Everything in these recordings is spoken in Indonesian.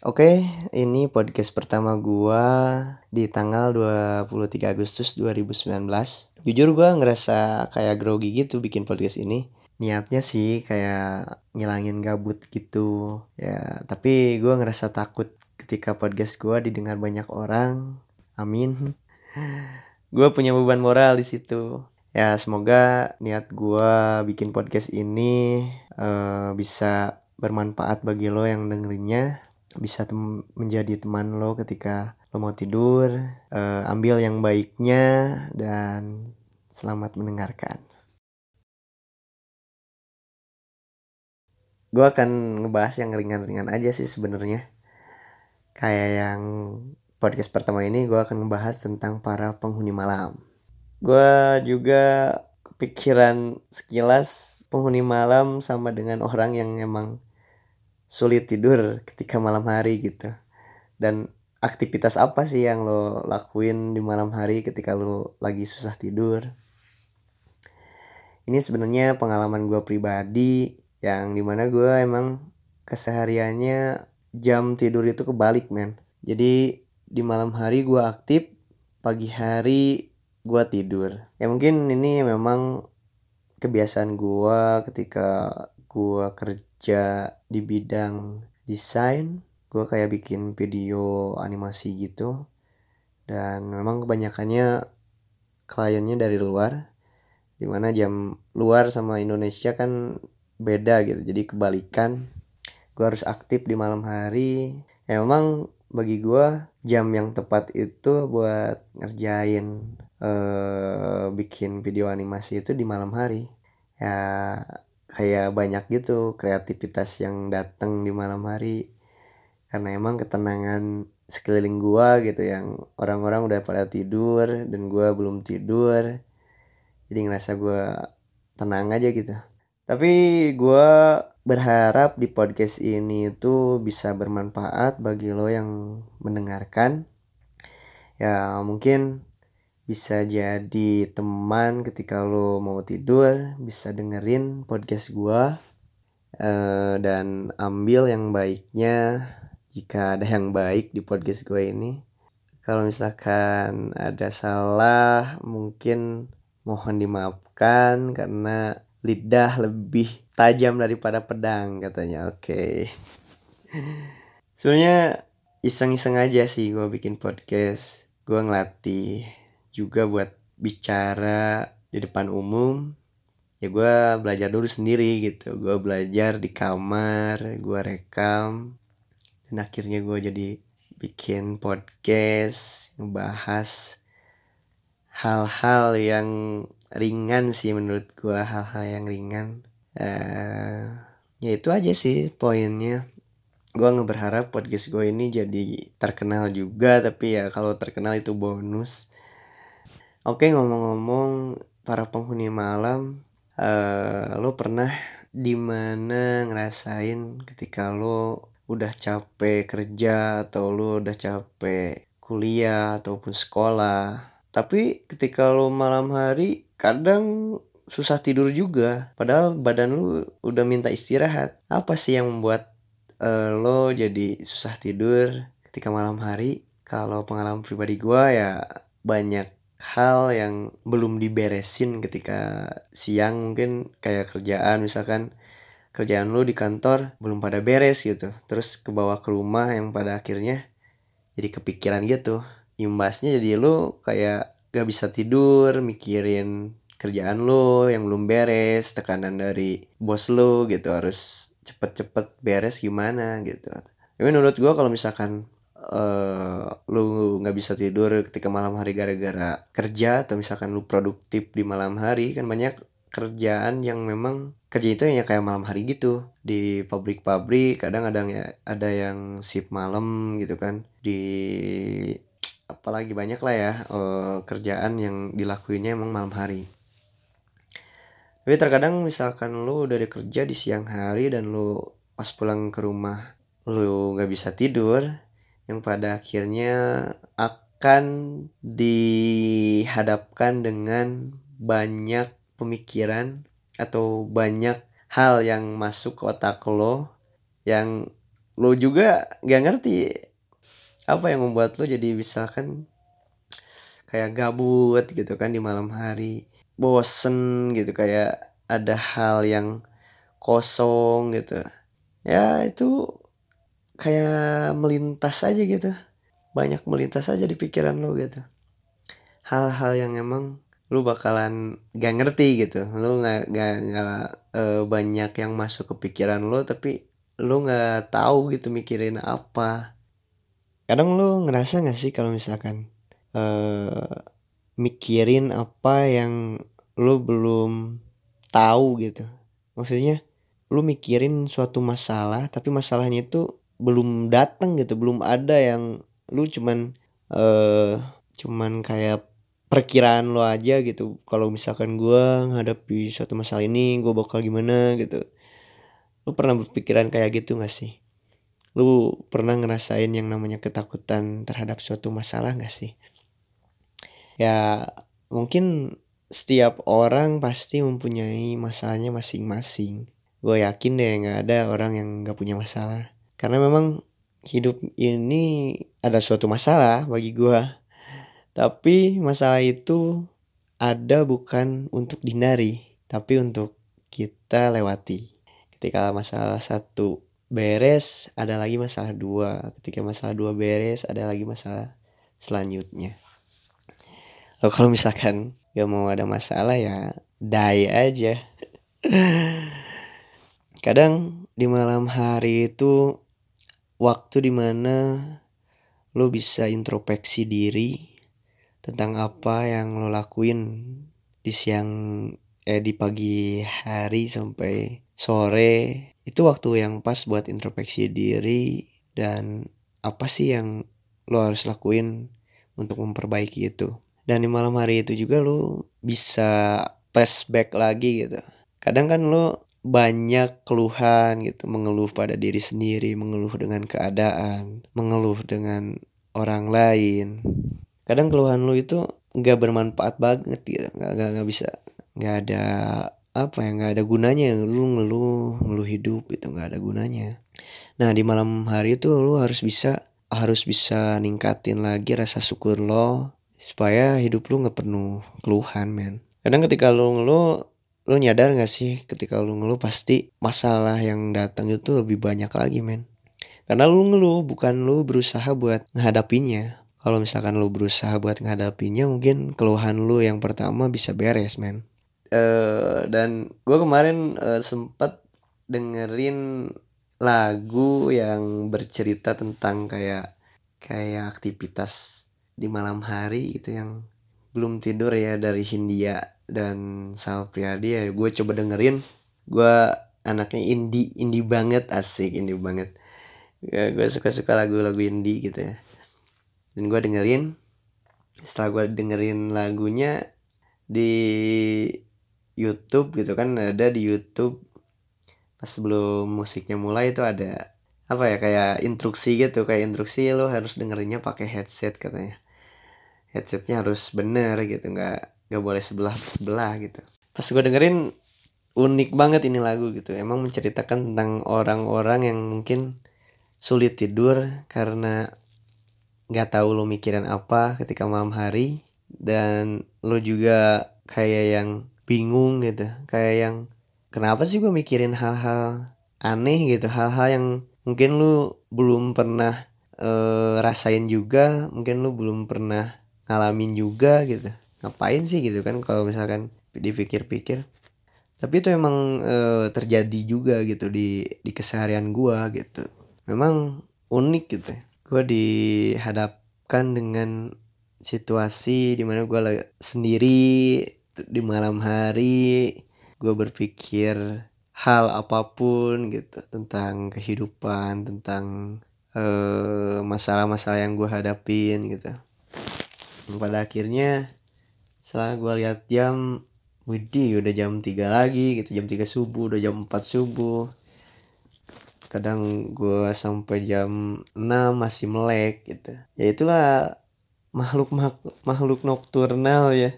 Oke, ini podcast pertama gua di tanggal 23 Agustus 2019. Jujur gua ngerasa kayak grogi gitu bikin podcast ini. Niatnya sih kayak ngilangin gabut gitu. Ya, tapi gua ngerasa takut ketika podcast gua didengar banyak orang. Amin. Gua punya beban moral di situ. Ya, semoga niat gua bikin podcast ini uh, bisa bermanfaat bagi lo yang dengerinnya bisa tem menjadi teman lo ketika lo mau tidur uh, ambil yang baiknya dan selamat mendengarkan. Gue akan ngebahas yang ringan-ringan aja sih sebenarnya. Kayak yang podcast pertama ini gue akan ngebahas tentang para penghuni malam. Gue juga kepikiran sekilas penghuni malam sama dengan orang yang emang sulit tidur ketika malam hari gitu. Dan aktivitas apa sih yang lo lakuin di malam hari ketika lo lagi susah tidur? Ini sebenarnya pengalaman gue pribadi yang di mana gue emang kesehariannya jam tidur itu kebalik men. Jadi di malam hari gue aktif pagi hari gue tidur. Ya mungkin ini memang kebiasaan gue ketika gue kerja di bidang desain gue kayak bikin video animasi gitu. Dan memang kebanyakannya kliennya dari luar di mana jam luar sama Indonesia kan beda gitu. Jadi kebalikan gue harus aktif di malam hari. Ya memang bagi gue jam yang tepat itu buat ngerjain uh, bikin video animasi itu di malam hari. Ya kayak banyak gitu kreativitas yang datang di malam hari. Karena emang ketenangan sekeliling gua gitu yang orang-orang udah pada tidur dan gua belum tidur jadi ngerasa gua tenang aja gitu. Tapi gua berharap di podcast ini itu bisa bermanfaat bagi lo yang mendengarkan. Ya mungkin bisa jadi teman ketika lo mau tidur bisa dengerin podcast gua uh, dan ambil yang baiknya jika ada yang baik di podcast gue ini. Kalau misalkan ada salah mungkin mohon dimaafkan karena lidah lebih tajam daripada pedang katanya. Oke. Okay. sebenarnya iseng-iseng aja sih gue bikin podcast. Gue ngelatih juga buat bicara di depan umum. Ya gue belajar dulu sendiri gitu. Gue belajar di kamar gue rekam dan akhirnya gue jadi bikin podcast ngebahas hal-hal yang ringan sih menurut gue hal-hal yang ringan. Uh, ya itu aja sih poinnya. Gue nggak berharap podcast gue ini jadi terkenal juga tapi ya kalau terkenal itu bonus Oke ngomong-ngomong para penghuni malam, uh, lo pernah di mana ngerasain ketika lo udah capek kerja atau lo udah capek kuliah ataupun sekolah, tapi ketika lo malam hari kadang susah tidur juga, padahal badan lo udah minta istirahat. Apa sih yang membuat uh, lo jadi susah tidur ketika malam hari? Kalau pengalaman pribadi gue ya banyak hal yang belum diberesin ketika siang mungkin kayak kerjaan misalkan kerjaan lu di kantor belum pada beres gitu terus ke bawah ke rumah yang pada akhirnya jadi kepikiran gitu. Imbasnya jadi lu kayak gak bisa tidur mikirin kerjaan lu yang belum beres tekanan dari bos lu gitu harus cepet-cepet beres gimana gitu. Tapi menurut gua kalau misalkan uh, lu nggak bisa tidur ketika malam hari gara-gara kerja atau misalkan lu produktif di malam hari kan banyak kerjaan yang memang kerja itu ya kayak malam hari gitu. Di pabrik-pabrik kadang ada yang ada yang shift malam gitu kan. Di apalagi banyak lah ya uh, kerjaan yang dilakuinnya emang malam hari. Tapi terkadang misalkan lu dari kerja di siang hari dan lu pas pulang ke rumah lu nggak bisa tidur yang pada akhirnya akan dihadapkan dengan banyak pemikiran atau banyak hal yang masuk ke otak lo yang lo juga gak ngerti apa yang membuat lo jadi misalkan kayak gabut gitu kan di malam hari bosen gitu kayak ada hal yang kosong gitu. Ya itu kayak melintas aja gitu. Banyak melintas aja di pikiran lo gitu. Hal-hal yang emang lu bakalan gak ngerti gitu. Lu nggak nggak nggak e, banyak yang masuk ke pikiran lu tapi lu nggak tahu gitu mikirin apa. Kadang lu ngerasa gak sih kalau misalkan e, mikirin apa yang lu belum tahu gitu? Maksudnya lu mikirin suatu masalah tapi masalahnya itu belum datang gitu belum ada yang lu cuman eh cuman kayak perkiraan lo aja gitu. Kalau misalkan gue menghadapi suatu masalah ini gue bakal gimana gitu. Lu pernah berpikiran kayak gitu gak sih? Lu pernah ngerasain yang namanya ketakutan terhadap suatu masalah gak sih? Ya mungkin setiap orang pasti mempunyai masalahnya masing-masing. Gue yakin deh nggak ada orang yang nggak punya masalah karena memang hidup ini ada suatu masalah bagi gue tapi masalah itu ada bukan untuk dihindari, tapi untuk kita lewati. Ketika masalah satu beres, ada lagi masalah dua. Ketika masalah dua beres, ada lagi masalah selanjutnya. Lalu kalau misalkan gak mau ada masalah ya die aja. Kadang di malam hari itu waktu di mana lo bisa introspeksi diri tentang apa yang lo lakuin di siang eh di pagi hari sampai sore. Itu waktu yang pas buat introspeksi diri dan apa sih yang lo harus lakuin untuk memperbaiki itu. Dan di malam hari itu juga lo bisa flashback lagi gitu. Kadang kan lo banyak keluhan gitu. Mengeluh pada diri sendiri mengeluh dengan keadaan mengeluh dengan orang lain. Kadang keluhan lu itu nggak bermanfaat banget gitu. Nggak nggak nggak bisa nggak ada apa ya nggak ada gunanya. Lu ngeluh ngeluh hidup itu nggak ada gunanya. Nah di malam hari itu lu harus bisa harus bisa ningkatin lagi rasa syukur lo supaya hidup lu nggak penuh keluhan men. Kadang ketika lu ngeluh lu nyadar gak sih ketika lu ngeluh pasti masalah yang datang itu lebih banyak lagi men? Karena lu ngeluh bukan lu berusaha buat menghadapinya kalau misalkan lu berusaha buat menghadapinya mungkin keluhan lu yang pertama bisa beres men. Uh, dan gue kemarin uh, sempet dengerin lagu yang bercerita tentang kayak kayak aktivitas di malam hari gitu yang belum tidur ya dari Hindia dan Sal Priadi ya gue coba dengerin. Gue anaknya indie indie banget asik indie banget. Ya, gue suka suka lagu-lagu indie gitu ya. Dan gue dengerin setelah gue dengerin lagunya di YouTube gitu kan ada di YouTube. Pas sebelum musiknya mulai itu ada apa ya kayak instruksi gitu kayak instruksi lo harus dengerinnya pakai headset katanya. Headsetnya harus bener gitu nggak nggak boleh sebelah sebelah gitu. Pas gue dengerin unik banget ini lagu gitu. Emang menceritakan tentang orang-orang yang mungkin sulit tidur karena nggak tahu lo mikirin apa ketika malam hari. Dan lo juga kayak yang bingung gitu. Kayak yang kenapa sih gue mikirin hal-hal aneh gitu? Hal-hal yang mungkin lu belum pernah uh, rasain juga. Mungkin lu belum pernah ngalamin juga gitu ngapain sih gitu kan kalau misalkan dipikir-pikir? Tapi itu emang uh, terjadi juga gitu di di keseharian gue gitu. Memang unik gitu gue dihadapkan dengan situasi di mana gue sendiri di malam hari. Gue berpikir hal apa pun gitu tentang kehidupan tentang eh, masalah-masalah yang gue hadapin gitu. Pada akhirnya setelah gue lihat jam Widih udah jam 3 lagi gitu jam 3 subuh udah jam 4 subuh. Kadang gue sampai jam 6 masih melek gitu. Ya itulah makhluk makhluk nokturnal ya.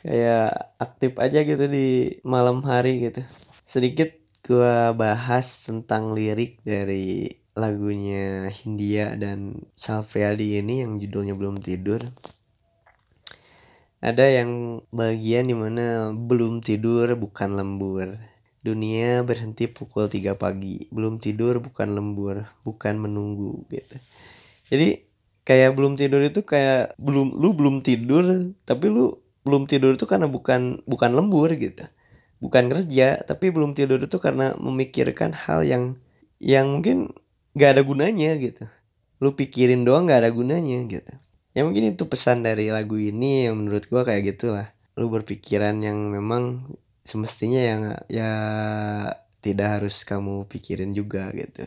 Kayak aktif aja gitu di malam hari gitu. Sedikit gue bahas tentang lirik dari lagunya Hindia dan Salfriadi ini yang judulnya belum tidur ada yang bagian di mana belum tidur bukan lembur. Dunia berhenti pukul 3 pagi. Belum tidur bukan lembur. Bukan menunggu gitu. Jadi kayak belum tidur itu kayak belum lu belum tidur tapi lu belum tidur itu karena bukan bukan lembur gitu. Bukan kerja tapi belum tidur itu karena memikirkan hal yang yang mungkin gak ada gunanya gitu. Lu pikirin doang gak ada gunanya gitu ya mungkin itu pesan dari lagu ini yang menurut gua kayak gitulah. Lu berpikiran yang memang semestinya yang ya tidak harus kamu pikirin juga gitu.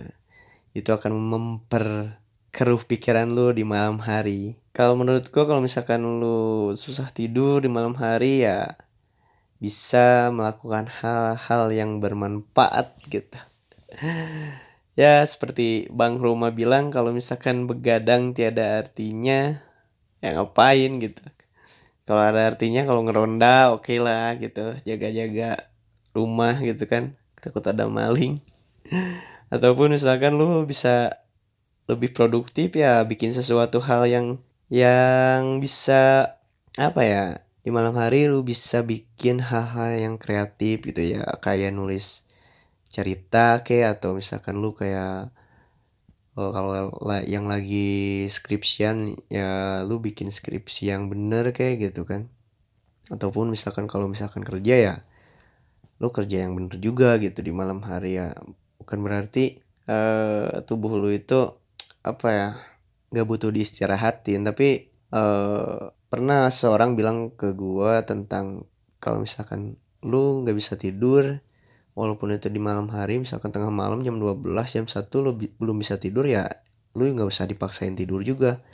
Itu akan memperkeruh pikiran lu di malam hari. Kalau menurut gua kalau misalkan lu susah tidur di malam hari ya bisa melakukan hal-hal yang bermanfaat gitu. Ya seperti Bang Roma bilang kalau misalkan begadang tiada artinya ya ngapain gitu. Kalau ada artinya kalau ngeronda oke okay lah gitu. Jaga-jaga rumah gitu kan. Takut ada maling. Ataupun misalkan lu bisa lebih produktif ya bikin sesuatu hal yang yang bisa apa ya di malam hari lu bisa bikin hal-hal yang kreatif gitu ya. Kayak nulis cerita kayak atau misalkan lu kayak oh, kalau yang lagi skripsian ya lu bikin skripsi yang bener kayak gitu kan? Ataupun misalkan kalau misalkan kerja ya lu kerja yang bener juga gitu di malam hari ya. Bukan berarti uh, tubuh lu itu apa ya nggak butuh diistirahatin. Tapi uh, pernah seorang bilang ke gua tentang kalau misalkan lu nggak bisa tidur walaupun itu di malam hari misalkan tengah malam jam 12 jam 1 lu belum bisa tidur ya lu nggak usah dipaksain tidur juga.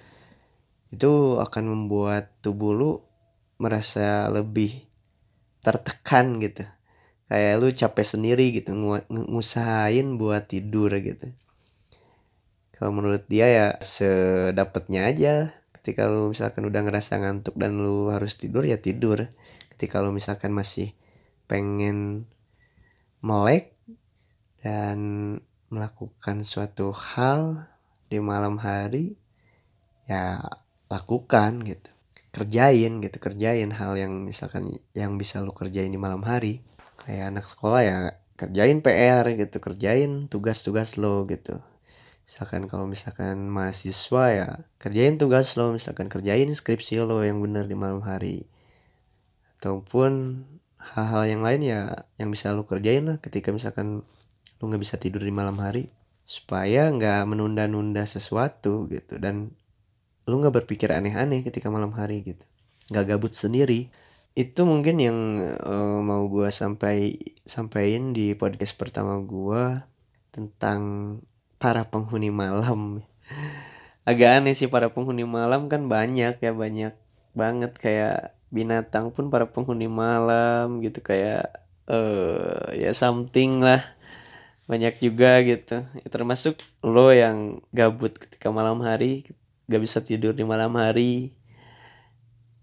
Itu akan membuat tubuh lu merasa lebih tertekan gitu. Kayak lu capek sendiri gitu ngusahain buat tidur gitu. Kalau menurut dia ya sedapatnya aja. Ketika lu misalkan udah ngerasa ngantuk dan lu harus tidur ya tidur. Ketika lu misalkan masih pengen melek dan melakukan suatu hal di malam hari ya lakukan gitu. Kerjain gitu kerjain hal yang misalkan yang bisa lo kerjain di malam hari. Kayak anak sekolah ya kerjain PR gitu kerjain tugas-tugas lo gitu. Misalkan kalau misalkan mahasiswa ya kerjain tugas lo misalkan kerjain skripsi lo yang benar di malam hari. Ataupun hal-hal yang lain ya yang bisa lu kerjain lah ketika misalkan lu nggak bisa tidur di malam hari supaya nggak menunda-nunda sesuatu gitu. Dan lu nggak berpikir aneh-aneh ketika malam hari gitu. Nggak gabut sendiri. Itu mungkin yang uh, mau gue sampai sampaikan di podcast pertama gue tentang para penghuni malam. Agak aneh sih para penghuni malam kan banyak ya banyak banget kayak binatang pun para penghuni malam gitu kayak uh, ya something lah. Banyak juga gitu. Ya, termasuk lo yang gabut ketika malam hari gak bisa tidur di malam hari.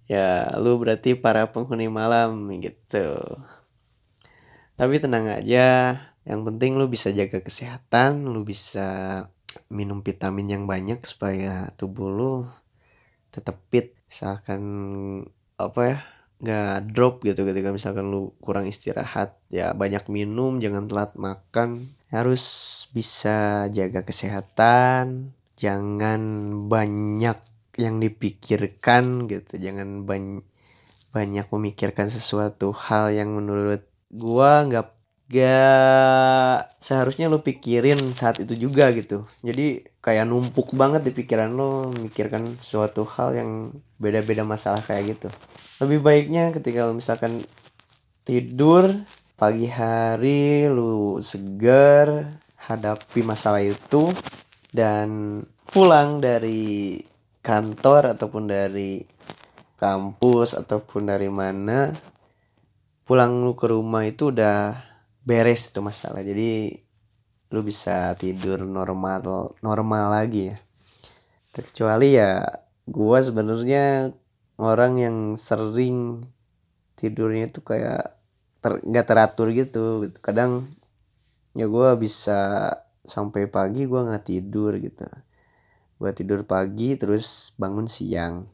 Ya lo berarti para penghuni malam gitu. Tapi tenang aja yang penting lo bisa jaga kesehatan lo bisa minum vitamin yang banyak supaya tubuh lo tetap fit. Misalkan apa ya nggak drop gitu ketika misalkan lu kurang istirahat ya banyak minum jangan telat makan. Harus bisa jaga kesehatan jangan banyak yang dipikirkan gitu jangan banyak banyak memikirkan sesuatu hal yang menurut gua nggak gak seharusnya lo pikirin saat itu juga gitu. Jadi kayak numpuk banget di pikiran lo mikirkan suatu hal yang beda-beda masalah kayak gitu. Lebih baiknya ketika lo misalkan tidur pagi hari lu segar hadapi masalah itu dan pulang dari kantor ataupun dari kampus ataupun dari mana pulang lu ke rumah itu udah beres itu masalah. Jadi lu bisa tidur normal normal lagi ya. Terkecuali ya gua sebenarnya orang yang sering tidurnya tuh kayak ter, teratur gitu. Gitu kadang ya gue bisa sampai pagi gue nggak tidur gitu. Gue tidur pagi terus bangun siang.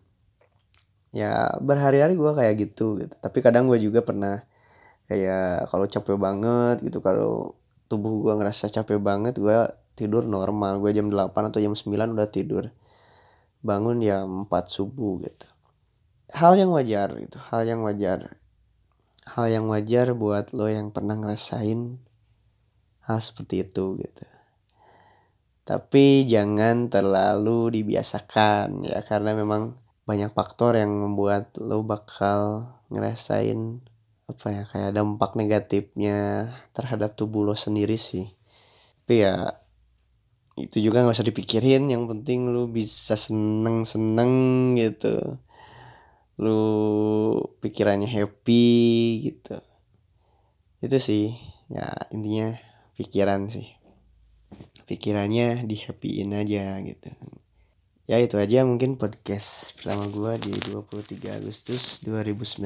Ya berhari-hari gue kayak gitu gitu. Tapi kadang gue juga pernah kayak kalau capek banget gitu kalau tubuh gue ngerasa capek banget gue tidur normal. Gue jam 8 atau jam 9 udah tidur. Bangun ya 4 subuh gitu. Hal yang wajar gitu hal yang wajar. Hal yang wajar buat lo yang pernah ngerasain hal seperti itu gitu. Tapi jangan terlalu dibiasakan ya karena memang banyak faktor yang membuat lo bakal ngerasain apa ya kayak dampak negatifnya terhadap tubuh lo sendiri sih. Tapi ya itu juga nggak usah dipikirin. Yang penting lu bisa seneng seneng gitu. Lu pikirannya happy gitu. Itu sih ya intinya pikiran sih. Pikirannya di happyin aja gitu. Ya itu aja mungkin podcast pertama gue di 23 Agustus 2019